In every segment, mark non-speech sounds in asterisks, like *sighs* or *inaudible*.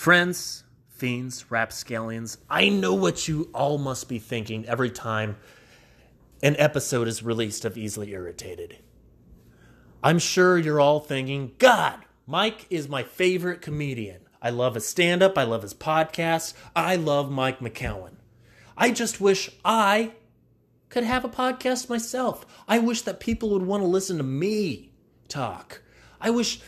Friends, fiends, rapscallions, I know what you all must be thinking every time an episode is released of Easily Irritated. I'm sure you're all thinking, God, Mike is my favorite comedian. I love his stand up, I love his podcast, I love Mike McCowan. I just wish I could have a podcast myself. I wish that people would want to listen to me talk. I wish,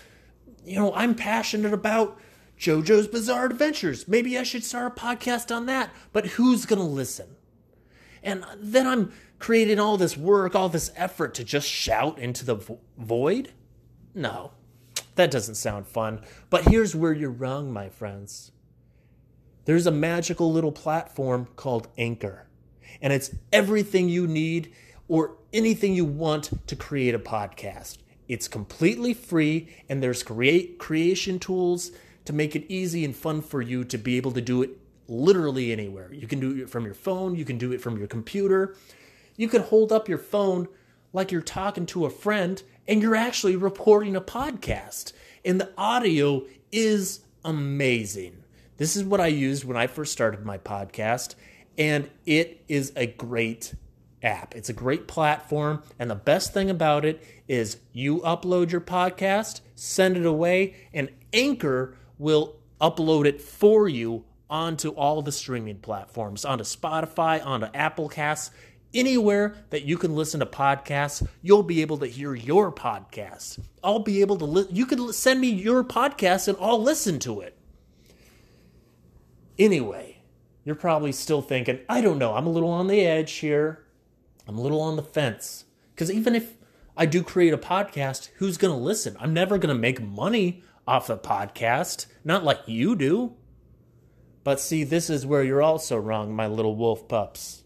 you know, I'm passionate about JoJo's Bizarre Adventures. Maybe I should start a podcast on that. But who's going to listen? And then I'm creating all this work, all this effort to just shout into the vo- void? No, that doesn't sound fun. But here's where you're wrong, my friends. There's a magical little platform called Anchor, and it's everything you need or anything you want to create a podcast. It's completely free, and there's create creation tools to make it easy and fun for you to be able to do it literally anywhere. You can do it from your phone, you can do it from your computer. You can hold up your phone like you're talking to a friend and you're actually reporting a podcast. And the audio is amazing. This is what I used when I first started my podcast, and it is a great app. It's a great platform, and the best thing about it is you upload your podcast, send it away, and Anchor will upload it for you onto all the streaming platforms, onto Spotify, onto Apple Casts, anywhere that you can listen to podcasts, you'll be able to hear your podcast. I'll be able to li- you can send me your podcast and I'll listen to it. Anyway, you're probably still thinking, I don't know, I'm a little on the edge here. I'm a little on the fence. Cuz even if I do create a podcast, who's going to listen? I'm never going to make money off the podcast, not like you do. But see, this is where you're also wrong, my little wolf pups.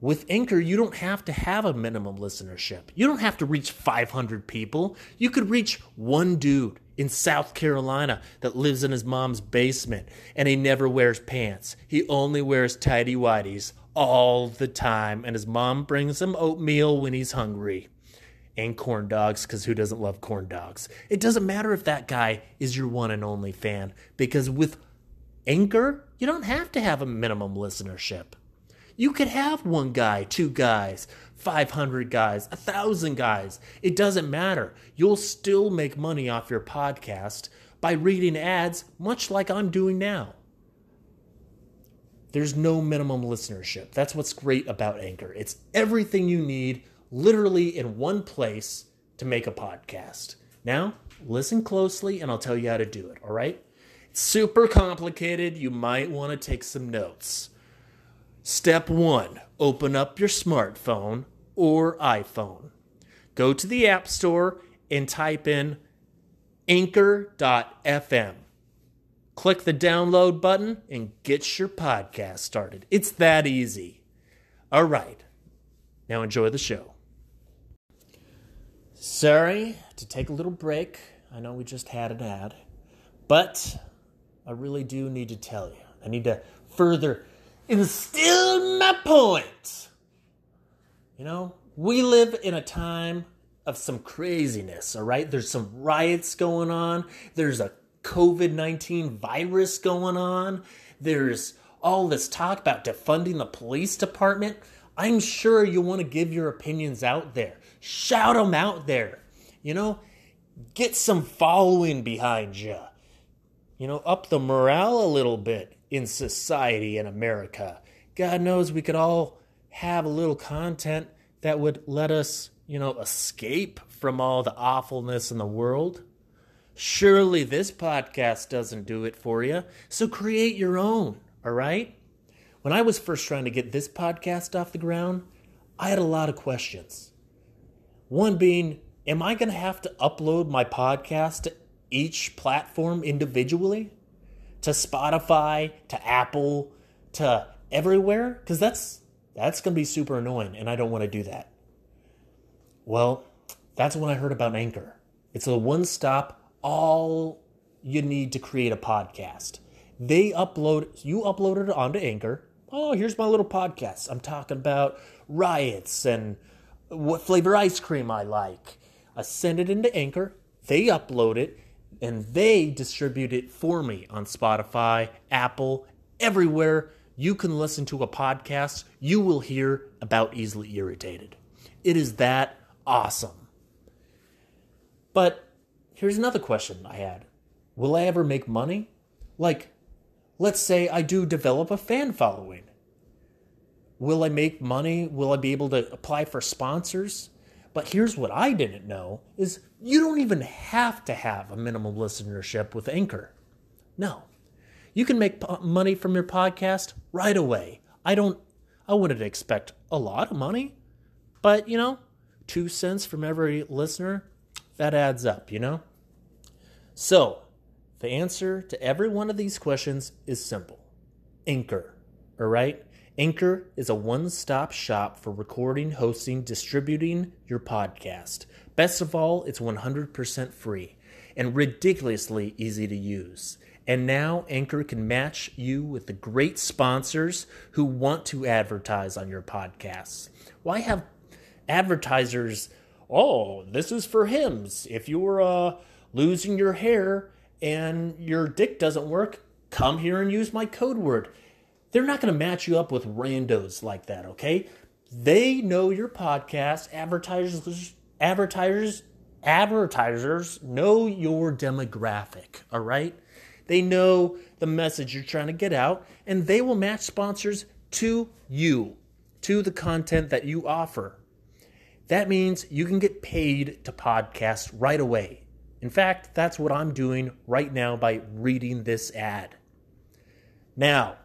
With Anchor, you don't have to have a minimum listenership. You don't have to reach 500 people. You could reach one dude in South Carolina that lives in his mom's basement and he never wears pants. He only wears tidy whities all the time, and his mom brings him oatmeal when he's hungry and corn dogs because who doesn't love corn dogs? It doesn't matter if that guy is your one and only fan because with Anchor, you don't have to have a minimum listenership. You could have one guy, two guys, 500 guys, a thousand guys. It doesn't matter. You'll still make money off your podcast by reading ads, much like I'm doing now. There's no minimum listenership. That's what's great about Anchor. It's everything you need literally in one place to make a podcast. Now, listen closely and I'll tell you how to do it, all right? It's super complicated. You might want to take some notes. Step one open up your smartphone or iPhone. Go to the App Store and type in anchor.fm. Click the download button and get your podcast started. It's that easy. All right. Now enjoy the show. Sorry to take a little break. I know we just had an ad, but I really do need to tell you. I need to further instill my point. You know, we live in a time of some craziness, all right? There's some riots going on. There's a COVID 19 virus going on. There's all this talk about defunding the police department. I'm sure you want to give your opinions out there. Shout them out there. You know, get some following behind you. You know, up the morale a little bit in society in America. God knows we could all have a little content that would let us, you know, escape from all the awfulness in the world. Surely this podcast doesn't do it for you. So create your own, all right? When I was first trying to get this podcast off the ground, I had a lot of questions. One being, am I going to have to upload my podcast to each platform individually? To Spotify, to Apple, to everywhere? Because that's that's going to be super annoying, and I don't want to do that. Well, that's when I heard about Anchor. It's a one stop, all you need to create a podcast. They upload, you upload it onto Anchor. Oh, here's my little podcast. I'm talking about riots and what flavor ice cream I like. I send it into Anchor. They upload it. and they distribute it for me on Spotify, Apple, everywhere you can listen to a podcast, you will hear about Easily Irritated. It is that awesome. But here's another question I had Will I ever make money? Like, let's say I do develop a fan following. Will I make money? Will I be able to apply for sponsors? But here's what I didn't know is you don't even have to have a minimum listenership with Anchor. No. You can make money from your podcast right away. I don't I wouldn't expect a lot of money, but you know, 2 cents from every listener, that adds up, you know? So, the answer to every one of these questions is simple. Anchor, all right? Anchor is a one stop shop for recording, hosting, distributing your podcast. Best of all, it's 100% free and ridiculously easy to use. And now Anchor can match you with the great sponsors who want to advertise on your podcasts. Why have advertisers, oh, this is for Hims. If you're uh, losing your hair and your dick doesn't work, come here and use my code word they're not going to match you up with randos like that, okay? They know your podcast. Advertisers, advertisers, advertisers know your demographic, all right? They know the message you're trying to get out, and they will match sponsors to you, to the content that you offer. That means you can get paid to podcast right away. In fact, that's what I'm doing right now by reading this ad. Now,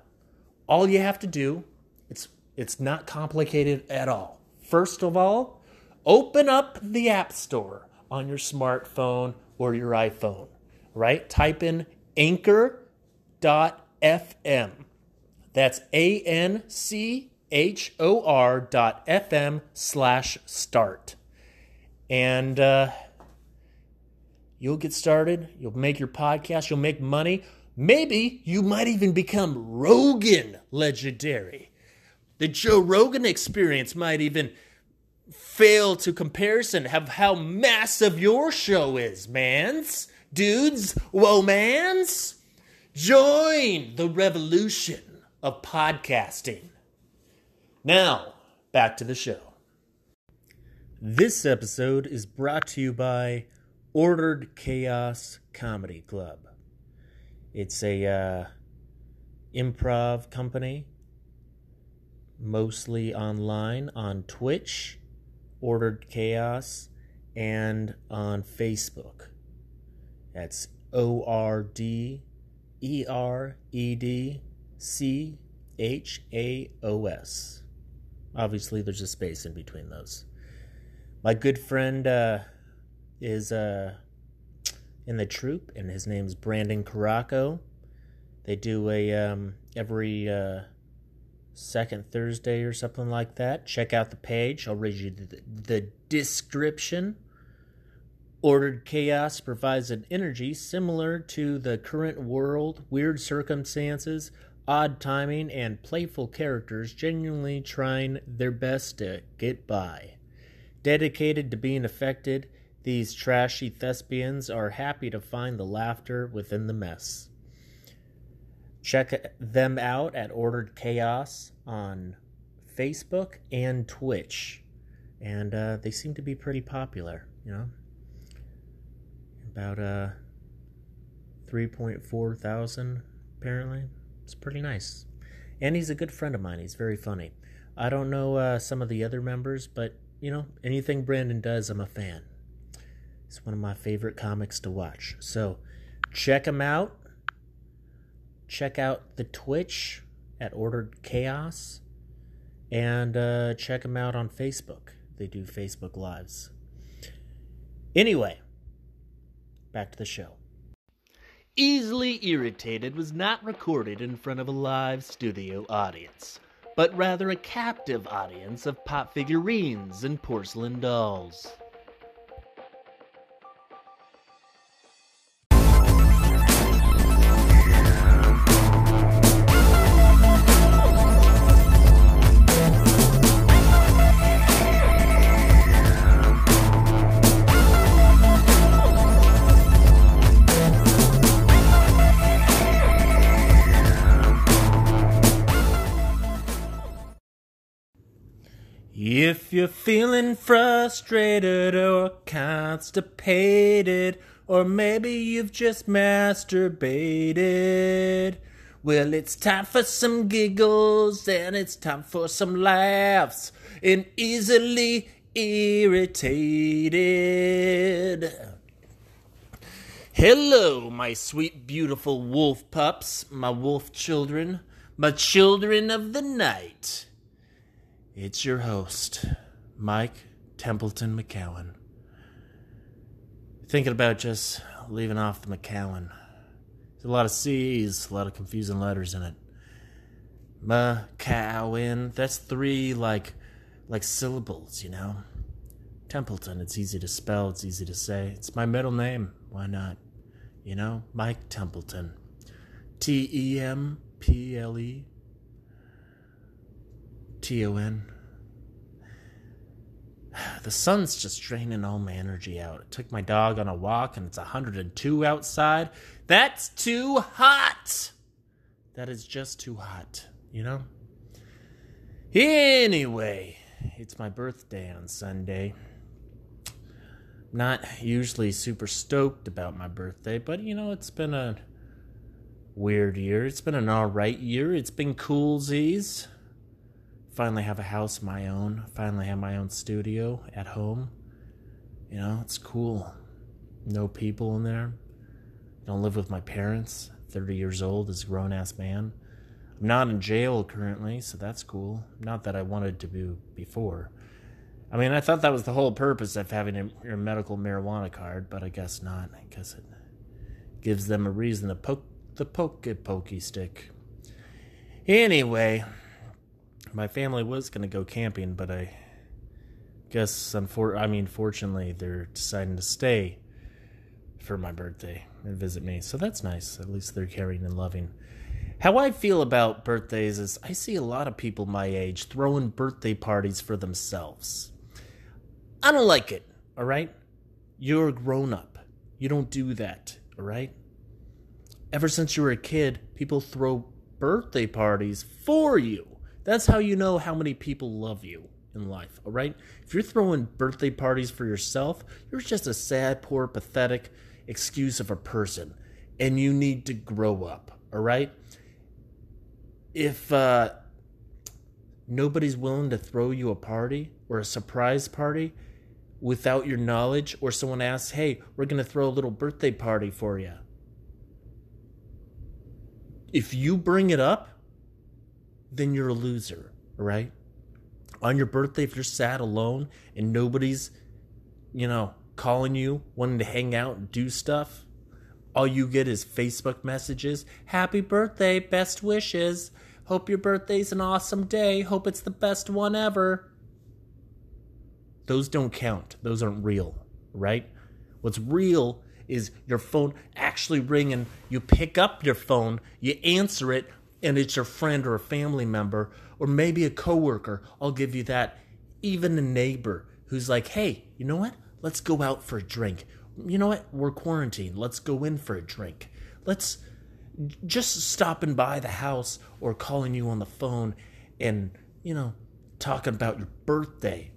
all you have to do, it's it's not complicated at all. First of all, open up the App Store on your smartphone or your iPhone, right? Type in anchor.fm. That's A N C H O R dot FM slash start. And uh, you'll get started. You'll make your podcast. You'll make money. Maybe you might even become Rogan legendary. The Joe Rogan experience might even fail to comparison of how massive your show is, mans. Dudes, whoa, mans. Join the revolution of podcasting. Now, back to the show. This episode is brought to you by Ordered Chaos Comedy Club. It's a uh, improv company, mostly online on Twitch, Ordered Chaos, and on Facebook. That's O R D E R E D C H A O S. Obviously, there's a space in between those. My good friend uh, is uh, in the troupe, and his name's Brandon Caraco. They do a um, every uh, second Thursday or something like that. Check out the page. I'll read you the, the description. Ordered chaos provides an energy similar to the current world, weird circumstances, odd timing, and playful characters genuinely trying their best to get by. Dedicated to being affected these trashy thespians are happy to find the laughter within the mess. Check them out at Ordered Chaos on Facebook and Twitch. And uh, they seem to be pretty popular, you know? About uh, 3.4 thousand, apparently. It's pretty nice. And he's a good friend of mine. He's very funny. I don't know uh, some of the other members, but, you know, anything Brandon does, I'm a fan. It's one of my favorite comics to watch. So check them out. Check out the Twitch at Ordered Chaos. And uh, check them out on Facebook. They do Facebook Lives. Anyway, back to the show. Easily Irritated was not recorded in front of a live studio audience, but rather a captive audience of pop figurines and porcelain dolls. If you're feeling frustrated or constipated, or maybe you've just masturbated, well, it's time for some giggles and it's time for some laughs and easily irritated. Hello, my sweet, beautiful wolf pups, my wolf children, my children of the night. It's your host, Mike Templeton McCowan. Thinking about just leaving off the McCowan. There's a lot of C's, a lot of confusing letters in it. McCowan, that's three like like syllables, you know. Templeton, it's easy to spell, it's easy to say. It's my middle name. Why not? You know, Mike Templeton. T E M P L E T O N. *sighs* The sun's just draining all my energy out. I took my dog on a walk and it's 102 outside. That's too hot! That is just too hot, you know? Anyway, it's my birthday on Sunday. Not usually super stoked about my birthday, but you know, it's been a weird year. It's been an alright year. It's been coolsies. Finally have a house my own. Finally have my own studio at home. You know, it's cool. No people in there. Don't live with my parents. 30 years old as a grown ass man. I'm not in jail currently, so that's cool. Not that I wanted to be before. I mean, I thought that was the whole purpose of having a, your medical marijuana card, but I guess not. I guess it gives them a reason to poke the poke pokey stick. Anyway, my family was going to go camping, but I guess, unfor- I mean, fortunately, they're deciding to stay for my birthday and visit me. So that's nice. At least they're caring and loving. How I feel about birthdays is I see a lot of people my age throwing birthday parties for themselves. I don't like it, all right? You're a grown up. You don't do that, all right? Ever since you were a kid, people throw birthday parties for you. That's how you know how many people love you in life, all right? If you're throwing birthday parties for yourself, you're just a sad, poor, pathetic excuse of a person, and you need to grow up, all right? If uh, nobody's willing to throw you a party or a surprise party, without your knowledge, or someone asks, hey, we're going to throw a little birthday party for you. If you bring it up, then you're a loser, right? On your birthday, if you're sad alone and nobody's, you know, calling you, wanting to hang out and do stuff, all you get is Facebook messages. Happy birthday, best wishes. Hope your birthday's an awesome day. Hope it's the best one ever those don't count. Those aren't real, right? What's real is your phone actually ringing. You pick up your phone, you answer it, and it's your friend or a family member or maybe a coworker. I'll give you that. Even a neighbor who's like, "Hey, you know what? Let's go out for a drink. You know what? We're quarantined. Let's go in for a drink. Let's just stopping by the house or calling you on the phone and, you know, talking about your birthday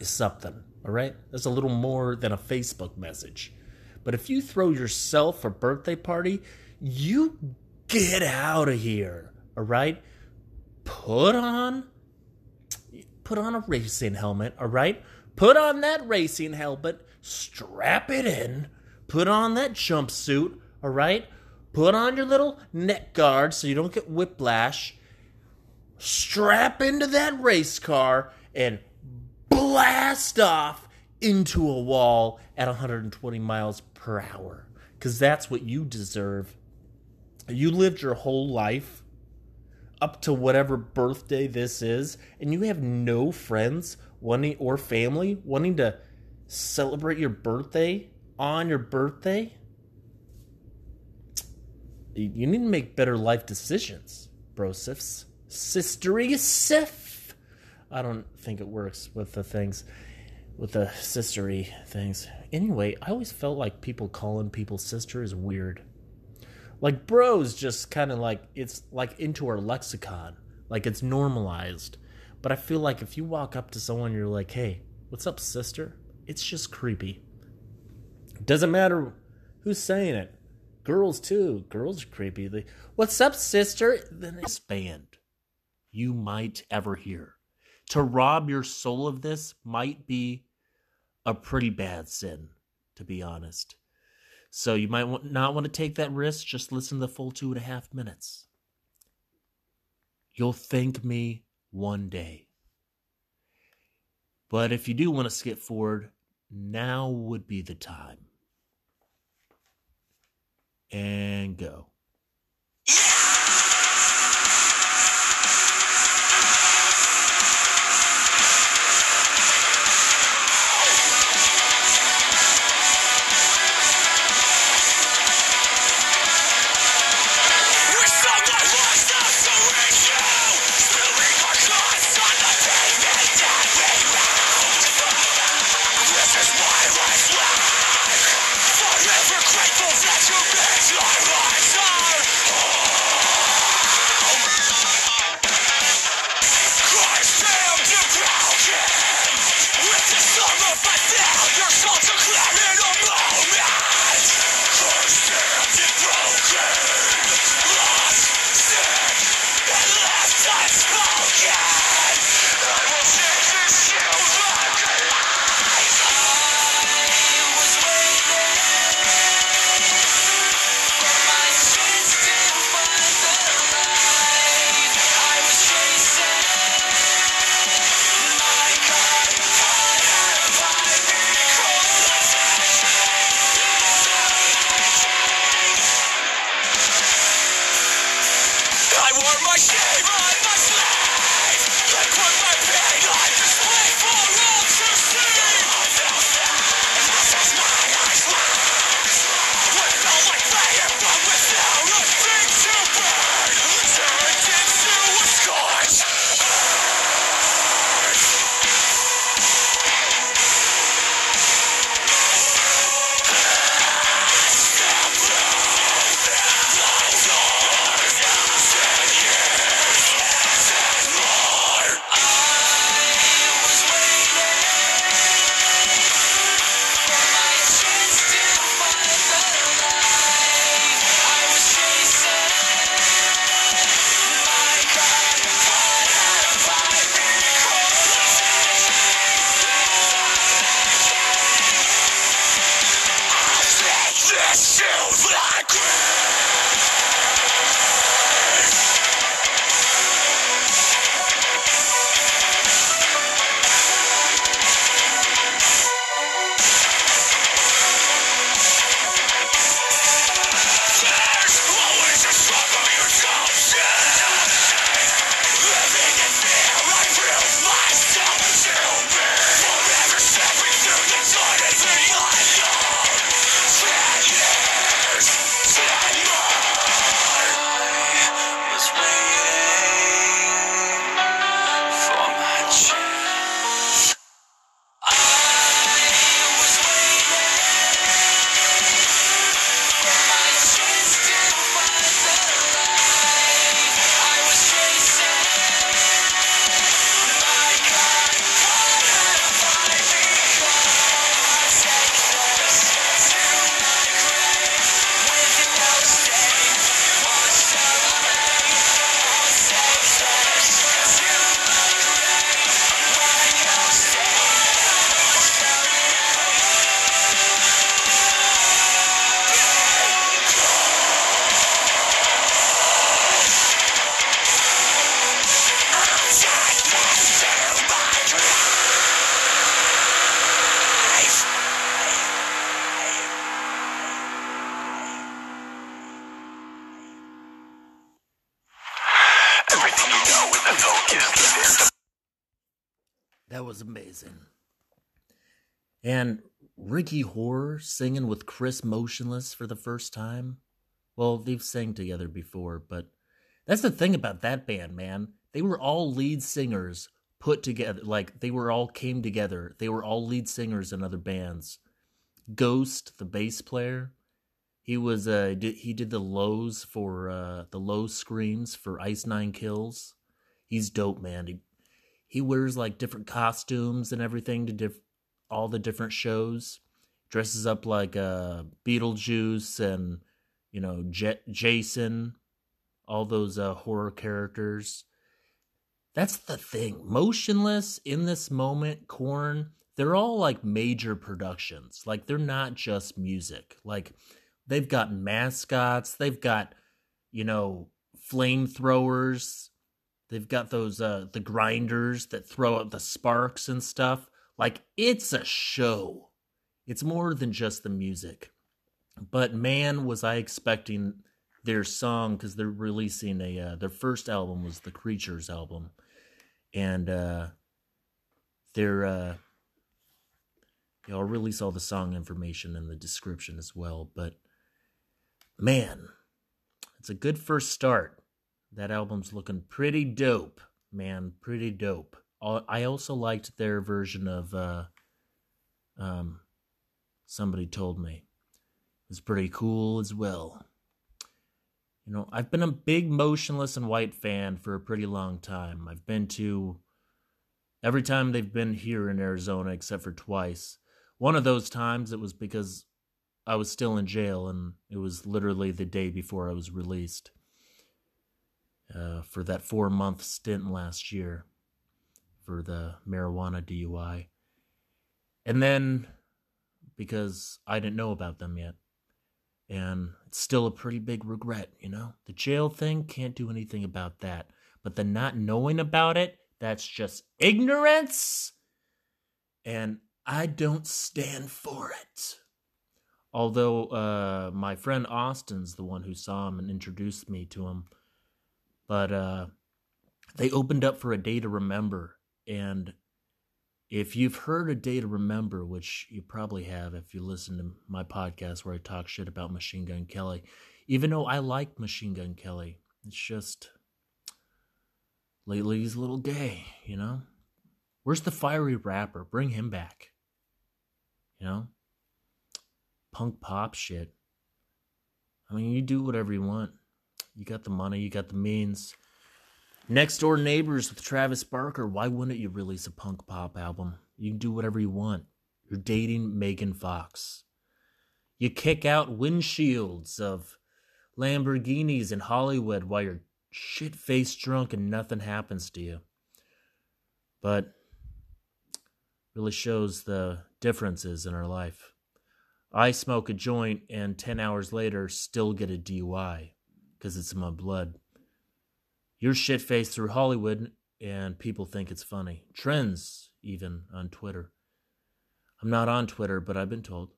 is something, all right? That's a little more than a Facebook message. But if you throw yourself a birthday party, you get out of here, all right? Put on put on a racing helmet, all right? Put on that racing helmet, strap it in, put on that jumpsuit, all right? Put on your little neck guard so you don't get whiplash. Strap into that race car and blast off into a wall at 120 miles per hour because that's what you deserve. You lived your whole life up to whatever birthday this is, and you have no friends wanting or family wanting to celebrate your birthday on your birthday. You need to make better life decisions, brosifs. Sistery sif. I don't think it works with the things, with the sistery things. Anyway, I always felt like people calling people sister is weird. Like bros, just kind of like it's like into our lexicon, like it's normalized. But I feel like if you walk up to someone, you're like, hey, what's up, sister? It's just creepy. Doesn't matter who's saying it. Girls, too. Girls are creepy. They, what's up, sister? Then expand. You might ever hear. To rob your soul of this might be a pretty bad sin, to be honest. So you might not want to take that risk. Just listen to the full two and a half minutes. You'll thank me one day. But if you do want to skip forward, now would be the time. And go. And Ricky Horror singing with Chris Motionless for the first time. Well, they've sang together before, but that's the thing about that band, man. They were all lead singers put together. Like, they were all came together. They were all lead singers in other bands. Ghost, the bass player, he was uh he did the lows for uh the low screams for Ice Nine Kills. He's dope, man. He he wears like different costumes and everything to diff- all the different shows. Dresses up like uh, Beetlejuice and you know J- Jason, all those uh, horror characters. That's the thing. Motionless in this moment, Korn. they're all like major productions. Like they're not just music. Like they've got mascots, they've got, you know, flamethrowers, they've got those uh the grinders that throw out the sparks and stuff. Like it's a show. It's more than just the music. But man, was I expecting their song because they're releasing a uh, their first album was the Creatures album, and uh, they're uh, know, I'll release all the song information in the description as well. But man, it's a good first start. That album's looking pretty dope, man, pretty dope. I also liked their version of uh, um, somebody told me. It was pretty cool as well. You know, I've been a big Motionless in White fan for a pretty long time. I've been to every time they've been here in Arizona, except for twice. One of those times it was because I was still in jail, and it was literally the day before I was released uh, for that four month stint last year for the marijuana DUI. And then because I didn't know about them yet. And it's still a pretty big regret, you know? The jail thing, can't do anything about that. But the not knowing about it, that's just ignorance. And I don't stand for it. Although uh, my friend Austin's the one who saw him and introduced me to him. But uh, they opened up for a day to remember. And if you've heard a day to remember, which you probably have if you listen to my podcast where I talk shit about Machine Gun Kelly, even though I like Machine Gun Kelly, it's just lately he's a little gay, you know? Where's the fiery rapper? Bring him back. You know? Punk pop shit. I mean, you do whatever you want. You got the money, you got the means. Next Door Neighbors with Travis Barker. Why wouldn't you release a punk pop album? You can do whatever you want. You're dating Megan Fox. You kick out windshields of Lamborghinis in Hollywood while you're shit faced drunk and nothing happens to you. But really shows the differences in our life. I smoke a joint and 10 hours later still get a DUI because it's in my blood. You're shit faced through Hollywood and people think it's funny. Trends, even on Twitter. I'm not on Twitter, but I've been told.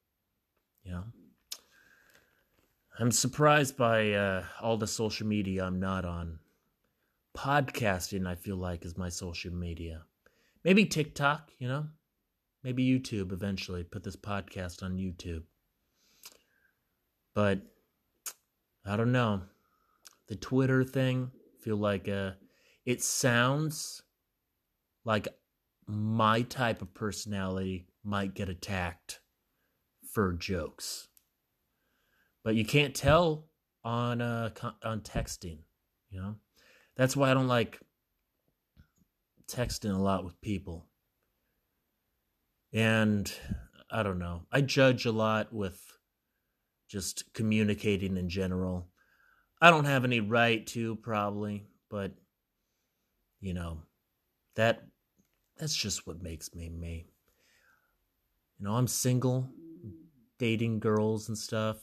Yeah. I'm surprised by uh, all the social media I'm not on. Podcasting, I feel like, is my social media. Maybe TikTok, you know? Maybe YouTube eventually. Put this podcast on YouTube. But I don't know. The Twitter thing, feel like uh, it sounds like my type of personality might get attacked for jokes. But you can't tell on uh on texting, you know? That's why I don't like texting a lot with people. And I don't know. I judge a lot with just communicating in general. I don't have any right to probably, but you know, that that's just what makes me me. You know, I'm single, dating girls and stuff.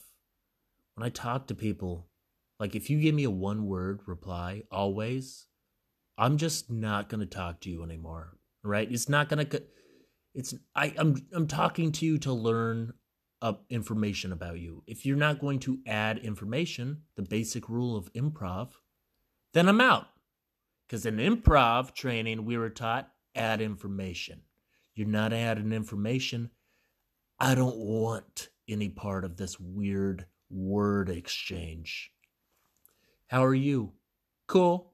When I talk to people, like if you give me a one word reply always, I'm just not going to talk to you anymore, right? It's not going to it's I I'm I'm talking to you to learn up information about you. If you're not going to add information, the basic rule of improv, then I'm out. Because in improv training, we were taught add information. You're not adding information. I don't want any part of this weird word exchange. How are you? Cool.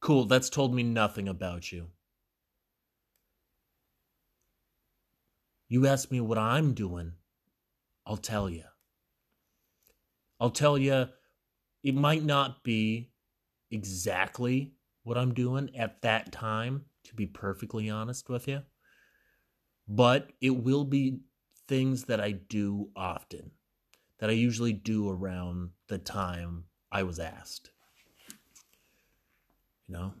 Cool, that's told me nothing about you. You ask me what I'm doing, I'll tell you. I'll tell you, it might not be exactly what I'm doing at that time to be perfectly honest with you. But it will be things that I do often, that I usually do around the time I was asked. You know?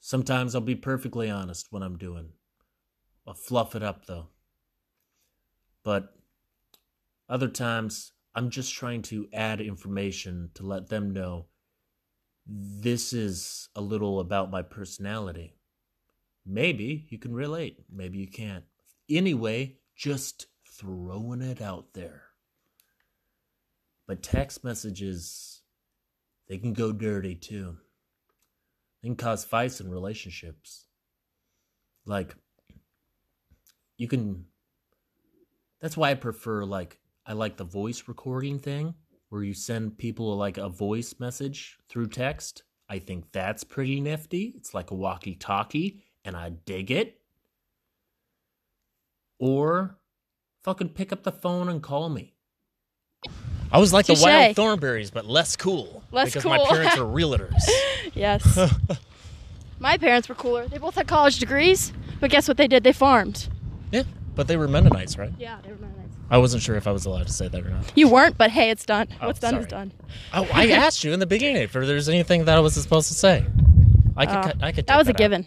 Sometimes I'll be perfectly honest when I'm doing. I'll fluff it up though. But other times, I'm just trying to add information to let them know this is a little about my personality. Maybe you can relate, maybe you can't. Anyway, just throwing it out there. But text messages, they can go dirty too. They can cause fights in relationships. Like, you can. That's why I prefer, like, I like the voice recording thing where you send people like a voice message through text. I think that's pretty nifty. It's like a walkie talkie, and I dig it. Or fucking pick up the phone and call me. I was like Touche. the Wild Thornberrys, but less cool. Less because my parents are *laughs* realtors. Yes. *laughs* My parents were cooler. They both had college degrees, but guess what they did? They farmed. Yeah, but they were Mennonites, right? Yeah, they were Mennonites. I wasn't sure if I was allowed to say that or not. You weren't, but hey, it's done. Oh, What's done sorry. is done. Oh, I *laughs* asked you in the beginning if there's anything that I was supposed to say. I could, Uh, cut, I could. that was a out. given.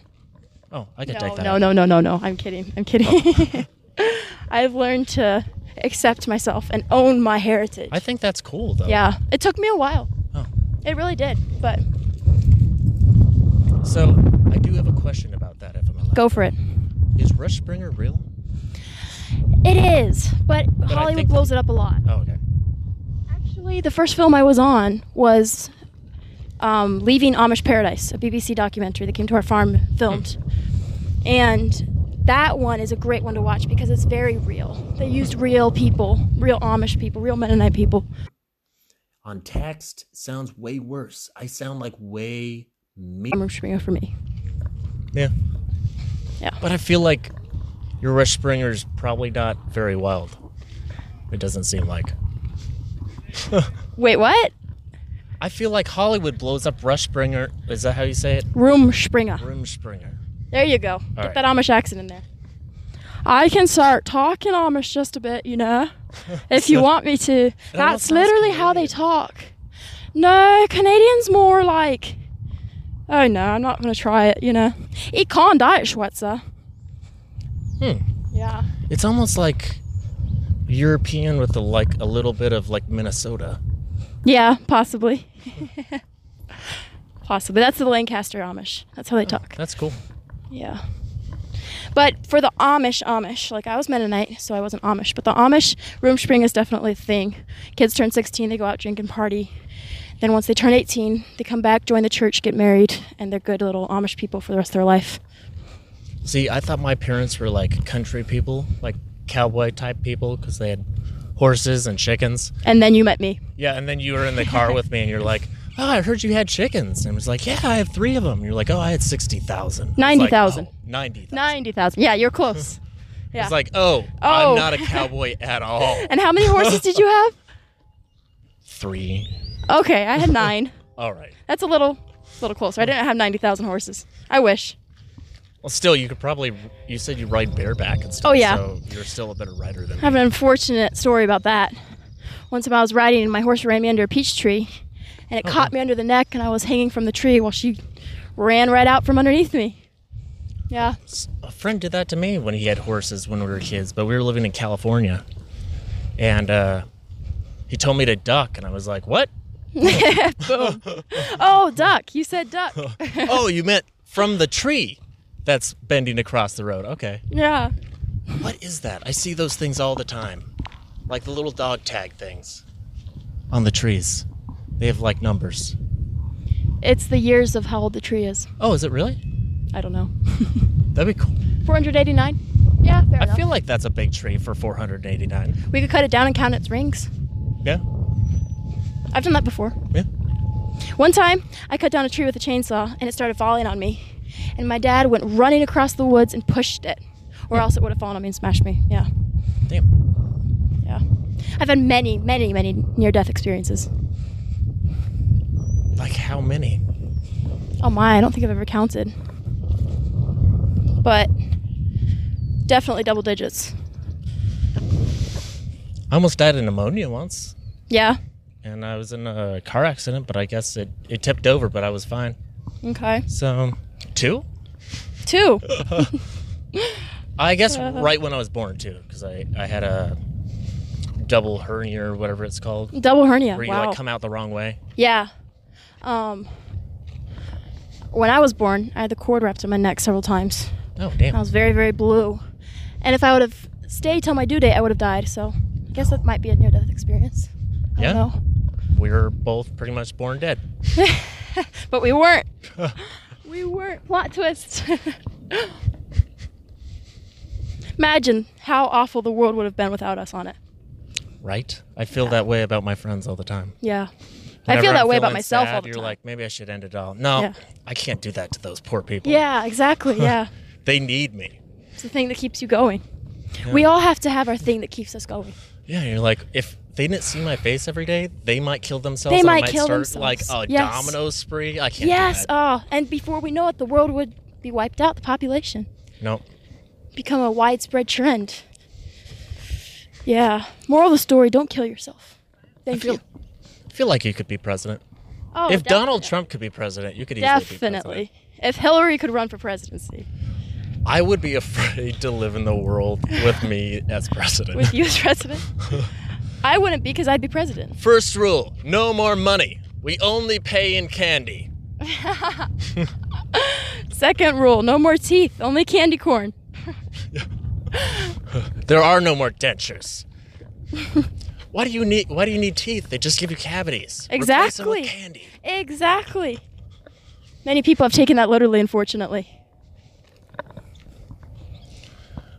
Oh, I could No, take that. no, out. no, no, no, no. I'm kidding. I'm kidding. *laughs* I've learned to accept myself and own my heritage. I think that's cool though. yeah, it took me a while. Oh. It really did, but So I do have a question about that, if I'm allowed. go for it. Is Rush Springer real? It is, but, I Hollywood blows it up a lot. Oh, okay. Actually, the first film I was on was um, Leaving Amish Paradise, a BBC documentary that came to our farm filmed. And that one is a great one to watch because it's very real. They used real people, real Amish people, real Mennonite people. On text, sounds way worse. I sound like way me. Farmer Springer for me. Yeah. Yeah. But I feel like your Rush Springer's probably not very wild. It doesn't seem like. *laughs* Wait, what? I feel like Hollywood blows up Rush Springer. Is that how you say it? Rumspringa. Room Springer. There you go. Get right. that Amish accent in there. I can start talking Amish just a bit, you know, *laughs* if you want me to. That's literally how they talk. No, Canadians more like. Oh no, I'm not gonna try it. You know, ich kann Deutsch, Schweizer. Hmm. Yeah. It's almost like European with a, like a little bit of like Minnesota. Yeah, possibly. *laughs* possibly. That's the Lancaster Amish. That's how they talk. That's cool. Yeah. But for the Amish, Amish, like I was Mennonite, so I wasn't Amish. But the Amish room spring is definitely a thing. Kids turn 16, they go out, drink, and party. Then once they turn 18, they come back, join the church, get married, and they're good little Amish people for the rest of their life. See, I thought my parents were like country people, like cowboy type people, because they had horses and chickens. And then you met me. Yeah, and then you were in the car with me, and you're like, *laughs* "Oh, I heard you had chickens." And I was like, "Yeah, I have three of them." You're like, "Oh, I had sixty thousand. 90,000. Ninety thousand. 90,000. Yeah, you're close. *laughs* Yeah. It's like, oh, Oh. I'm not a cowboy at all. *laughs* and how many horses did you have? Three. Okay, I had nine. All right. That's a little, little closer. I didn't have 90,000 horses. I wish. Well, still, you could probably. You said you ride bareback and stuff. Oh, yeah. So you're still a better rider than me. I have me. an unfortunate story about that. One time I was riding and my horse ran me under a peach tree and it caught me under the neck and I was hanging from the tree while she ran right out from underneath me. Yeah. A friend did that to me when he had horses when we were kids, but we were living in California, and uh, he told me to duck, and I was like, "What?" *laughs* *laughs* Oh, duck. You said duck. *laughs* oh, you meant from the tree that's bending across the road. Okay. yeah. What is that? I see those things all the time. Like the little dog tag things on the trees. They have like numbers. It's the years of how old the tree is. Oh, is it really? I don't know. *laughs* That'd be cool. 489? Yeah, fair I enough. feel like that's a big tree for 489. we could cut it down and count its rings. Yeah. I've done that before. Yeah. One time, I cut down a tree with a chainsaw and it started falling on me. And my dad went running across the woods and pushed it. Or else it would have fallen on me and smashed me. Yeah. Damn. Yeah. I've had many, many, many near death experiences. Like how many? Oh my, I don't think I've ever counted. but definitely double digits. I almost died of pneumonia once, Yeah. and I was in a car accident, but I guess it, it tipped over, but I was fine. Okay. So, two? Two. *laughs* I guess Uh. right when I was born, too, because I, I had a double hernia or whatever it's called, Double hernia. where you wow. like come out the wrong way. Yeah. Um, when I was born, I had the cord wrapped in my neck several times. Oh, damn! I was very, very blue. And if I would have stayed till my due date, I would have died. So I guess that might be a near death experience. I Yeah. don't know. We were both pretty much born dead. *laughs* but we weren't. *laughs* we weren't. Plot twist. *laughs* Imagine how awful the world would have been without us on it. right? I feel that way about my friends all the time. Yeah. I feel that I'm way about myself sad, all the You're time. like, maybe I should end it all. No, Yeah. I can't do that to those poor people. yeah, exactly. *laughs* Yeah. They need me. it's the thing that keeps you going. We all have to have our thing that keeps us going. Yeah, you're like, if they didn't see my face every day, they might kill themselves. They might I might kill start themselves. like a Yes. domino spree. I can't. Yes. Oh, and before we know it, the world would be wiped out. The population no. become a widespread trend. Yeah. Moral of the story: Don't kill yourself. Thank feel- you. I feel like you could be president. Oh, if Donald. Trump could be president, you could easily be president. Definitely. If Hillary could run for presidency I would be *laughs* afraid to live in the world with me as president. with you as president, *laughs* I wouldn't because I'd be president. First rule: no more money. We only pay in candy. *laughs* Second rule: no more teeth, only candy corn. *laughs* There are no more dentures. *laughs* why do you need Why do you need teeth? They just give you cavities. Replace them with Exactly. candy. Exactly. Many people have taken that literally, unfortunately.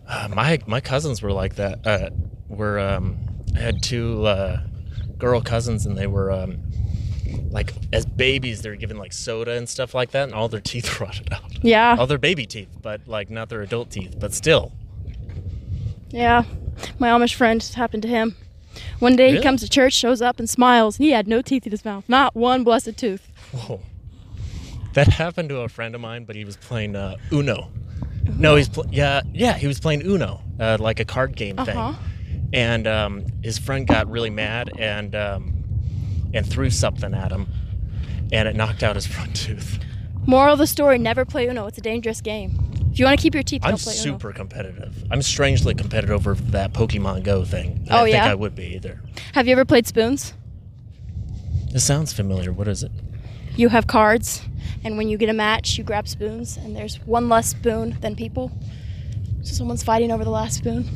Uh, my my cousins were like that. Uh, were um, I had two uh, girl cousins, and they were um, like as babies. They were given like soda and stuff like that, and all their *laughs* teeth rotted out. Yeah. All their baby teeth, but like not their adult teeth. But still, Yeah. My Amish friend happened to him. One day Really? he comes to church, shows up, and smiles, and he had no teeth in his mouth. Not one blessed tooth. whoa. That happened to a friend of mine, but he was playing uh, Uno. No, he's pl- yeah, yeah, he was playing Uno, uh, like a card game Uh-huh. thing. And um, his friend got really mad and um, and threw something at him, and it knocked out his *laughs* front tooth. Moral of the story never play Uno. It's a dangerous game. If you want to keep your teeth, I'm don't play super Uno. competitive. I'm strangely competitive over that Pokemon Go thing. I Oh, don't think yeah? I would be either. Have you ever played spoons? This sounds familiar. What is it? You have cards, and when you get a match, you grab spoons, and there's one less spoon than people. So someone's fighting over the last spoon.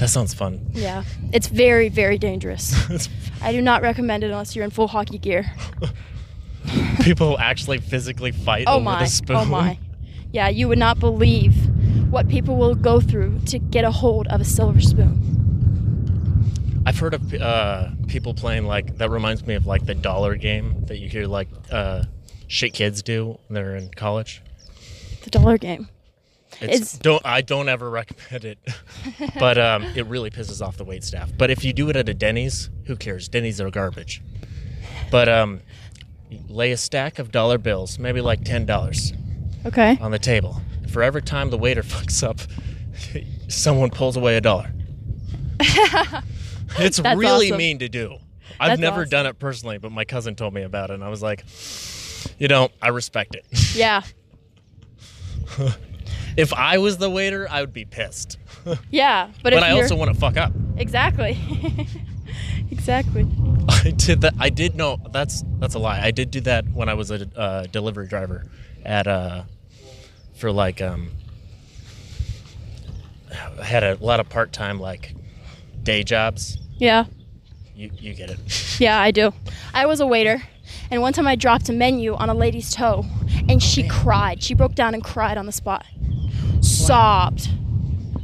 That sounds fun. Yeah. It's very, very dangerous. *laughs* I do not recommend it unless you're in full hockey gear. *laughs* People actually physically fight Oh over my. the spoon. Oh my. *laughs* Yeah, you would not believe what people will go through to get a hold of a silver spoon. I've heard of uh, people playing like that. Reminds me of like the dollar game that you hear like uh, shit kids do when they're in college. The dollar game. It's, It's- don't I don't ever recommend it, *laughs* but um, it really pisses off the wait staff. But if you do it at a Denny's, who cares? Denny's are garbage. But um, lay a stack of dollar bills, maybe like ten dollars, Okay. on the table. For every time the waiter *laughs* fucks up, someone pulls away a dollar. *laughs* It's That's really awesome. mean to do. I've That's never awesome. done it personally, but my cousin told me about it, and I was like, you know, I respect it. Yeah. If I was the waiter, I would be pissed. *laughs* Yeah. But, But I you're also want to fuck up. exactly. *laughs* exactly. *laughs* I did that. I did know that's that's a lie. I did do that when I was a uh, delivery driver at uh for like um I *sighs* had a lot of part time like day jobs. Yeah. You you get it. Yeah, I do. I was a waiter, and one time I dropped a menu on a lady's toe, and oh, she cried. She broke down and cried on the spot. Sobbed.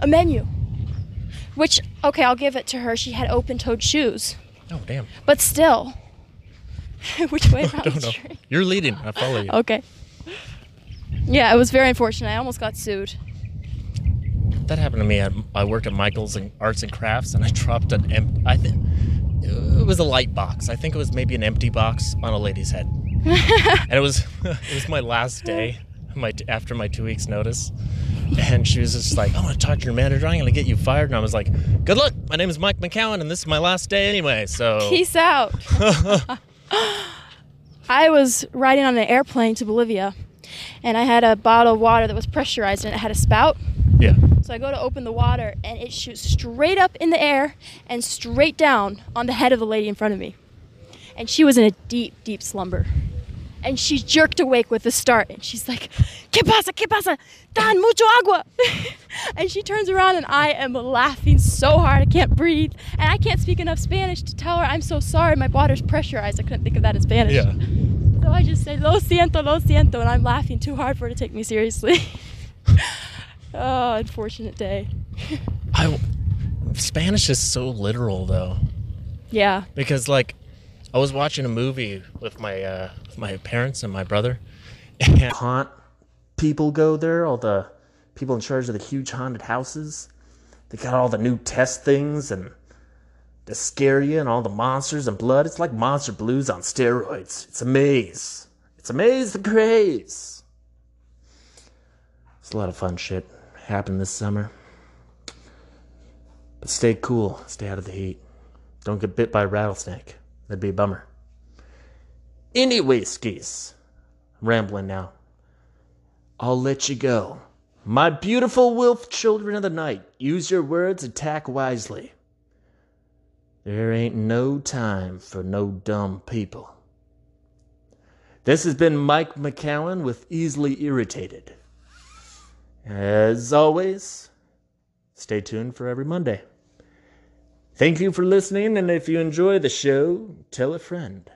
A menu. Which, okay, I'll give it to her. She had open toed shoes. Oh damn! But still. *laughs* Which way *laughs* around I don't the know. street? You're leading. I follow you. Okay. Yeah, it was very unfortunate. I almost got sued. That happened to me. At, I worked at Michael's and Arts and Crafts, and I dropped an empty. I think it was a light box. I think it was maybe an empty box on a lady's head, *laughs* and it was *laughs* it was my last day. my after my two weeks notice, and she was just like, "I'm gonna talk to your manager. I'm gonna get you fired." And I was like, "Good luck. My name is Mike McCowan, and this is my last day anyway." So *laughs* Peace out. I was riding on an airplane to Bolivia, and I had a bottle of water that was pressurized and it had a spout. Yeah, So I go to open the water, and it shoots straight up in the air and straight down on the head of the lady in front of me. And she was in a deep, deep slumber. And she jerked awake with a start, and she's like, ¿Qué pasa? ¿Qué pasa? Dan mucho agua. *laughs* and she turns around, and I am laughing so hard I can't breathe. And I can't speak enough Spanish to tell her I'm so sorry. My water's pressurized. I couldn't think of that in Spanish. yeah. So I just say, Lo siento, lo siento, and I'm laughing too hard for her to take me seriously. *laughs* oh, unfortunate day. I Spanish is so literal though. Yeah. because like I was watching a movie with my uh, with my parents and my brother, and *laughs* haunt people go there. All the people in charge of the huge haunted houses. They got all the new test things and to scare you and all the monsters and blood. It's like Monster Blues on steroids. It's a maze. It's a maze the craze. It's a lot of fun shit happened this summer. But stay cool. Stay out of the heat. Don't get bit by a rattlesnake. That'd be a bummer. Anyway, skis. Rambling now. I'll let you go. My beautiful wolf children of the night, use your words, attack wisely. There ain't no time for no dumb people. This has been Mike McCowan with Easily Irritated. As always, stay tuned for every Monday. Thank you for listening, and if you enjoy the show, tell a friend.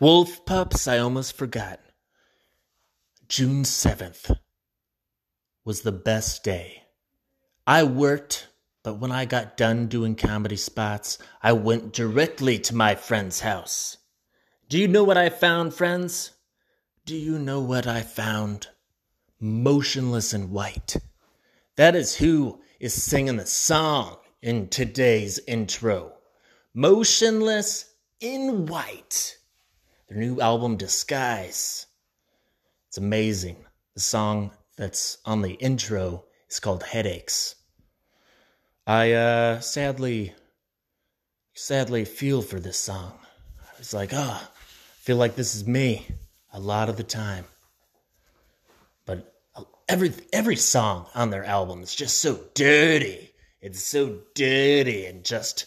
Wolf Pups, I almost forgot. June 7th was the best day. I worked, but when I got done doing comedy spots, I went directly to my friend's house. Do you know what I found, friends? Do you know what I found? Motionless in white. That is who is singing the song in today's intro. Motionless in White. Their new album, Disguise. It's amazing. The song that's on the intro is called Headaches. I uh sadly sadly feel for this song. I was like, ah, I feel like this is me a lot of the time. Every every song on their album is just so dirty. It's so dirty and just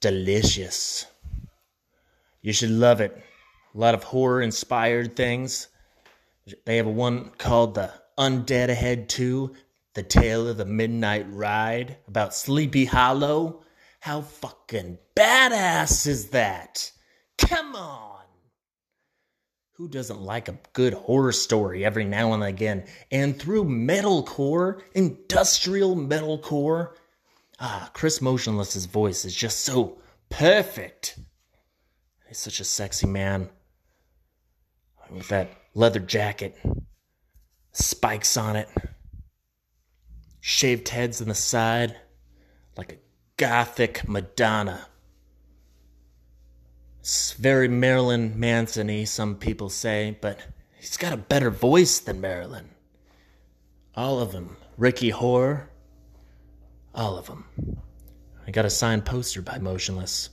delicious. You should love it. A lot of horror inspired things. They have one called The Undead Ahead 2, The Tale of the Midnight Ride about Sleepy Hollow. How fucking badass is that? Come on! Who doesn't like a good horror story every now and again? And through metalcore, industrial metalcore, ah, Chris Motionless's voice is just so perfect. He's such a sexy man with that leather jacket, spikes on it, shaved heads on the side, like a gothic Madonna. It's very Marilyn Manson some people say, but he's got a better voice than Marilyn. All of them. Ricky Horror. All of them. I got a signed poster by Motionless.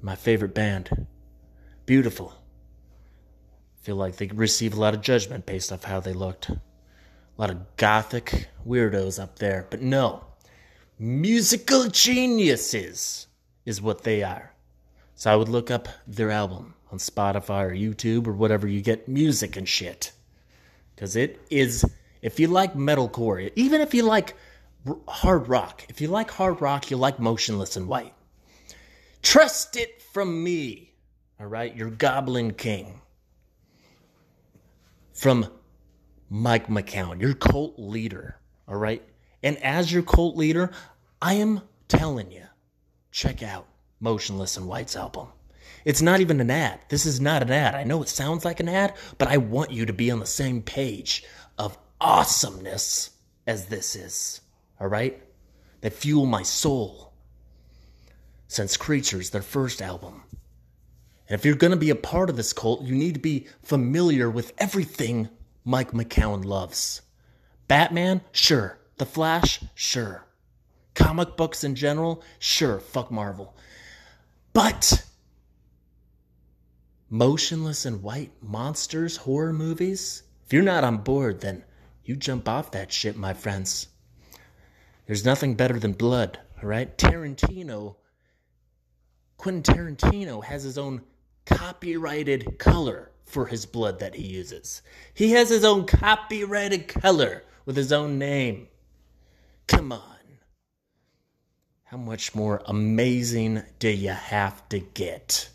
My favorite band. Beautiful. Feel like they receive a lot of judgment based off how they looked. A lot of gothic weirdos up there, but no. Musical geniuses is what they are. So I would look up their album on Spotify or YouTube or whatever you get music and shit. Because it is, if you like metalcore, even if you like hard rock, if you like hard rock, you like Motionless in White. Trust it from me, all right? Your Goblin King. From Mike McCowan, your cult leader, all right? And as your cult leader, I am telling you, check out Motionless in White's album. It's not even an ad. This is not an ad. I know it sounds like an ad, but I want you to be on the same page of awesomeness as this is. All right? They fuel my soul. Since Creatures, their first album. And if you're going to be a part of this cult, you need to be familiar with everything Mike McCowan loves. Batman? Sure. The Flash? Sure. Comic books in general? Sure. Fuck Marvel. But Motionless in White monsters, horror movies? If you're not on board, then you jump off that ship, my friends. There's nothing better than blood, all right? Tarantino, Quentin Tarantino has his own copyrighted color for his blood that he uses. He has his own copyrighted color with his own name. Come on. How much more amazing do you have to get?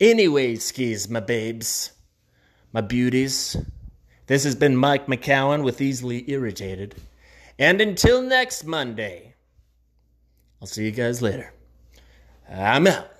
Anyway, skis, my babes, my beauties. This has been Mike McCowan with Easily Irritated. And until next Monday, I'll see you guys later. I'm out.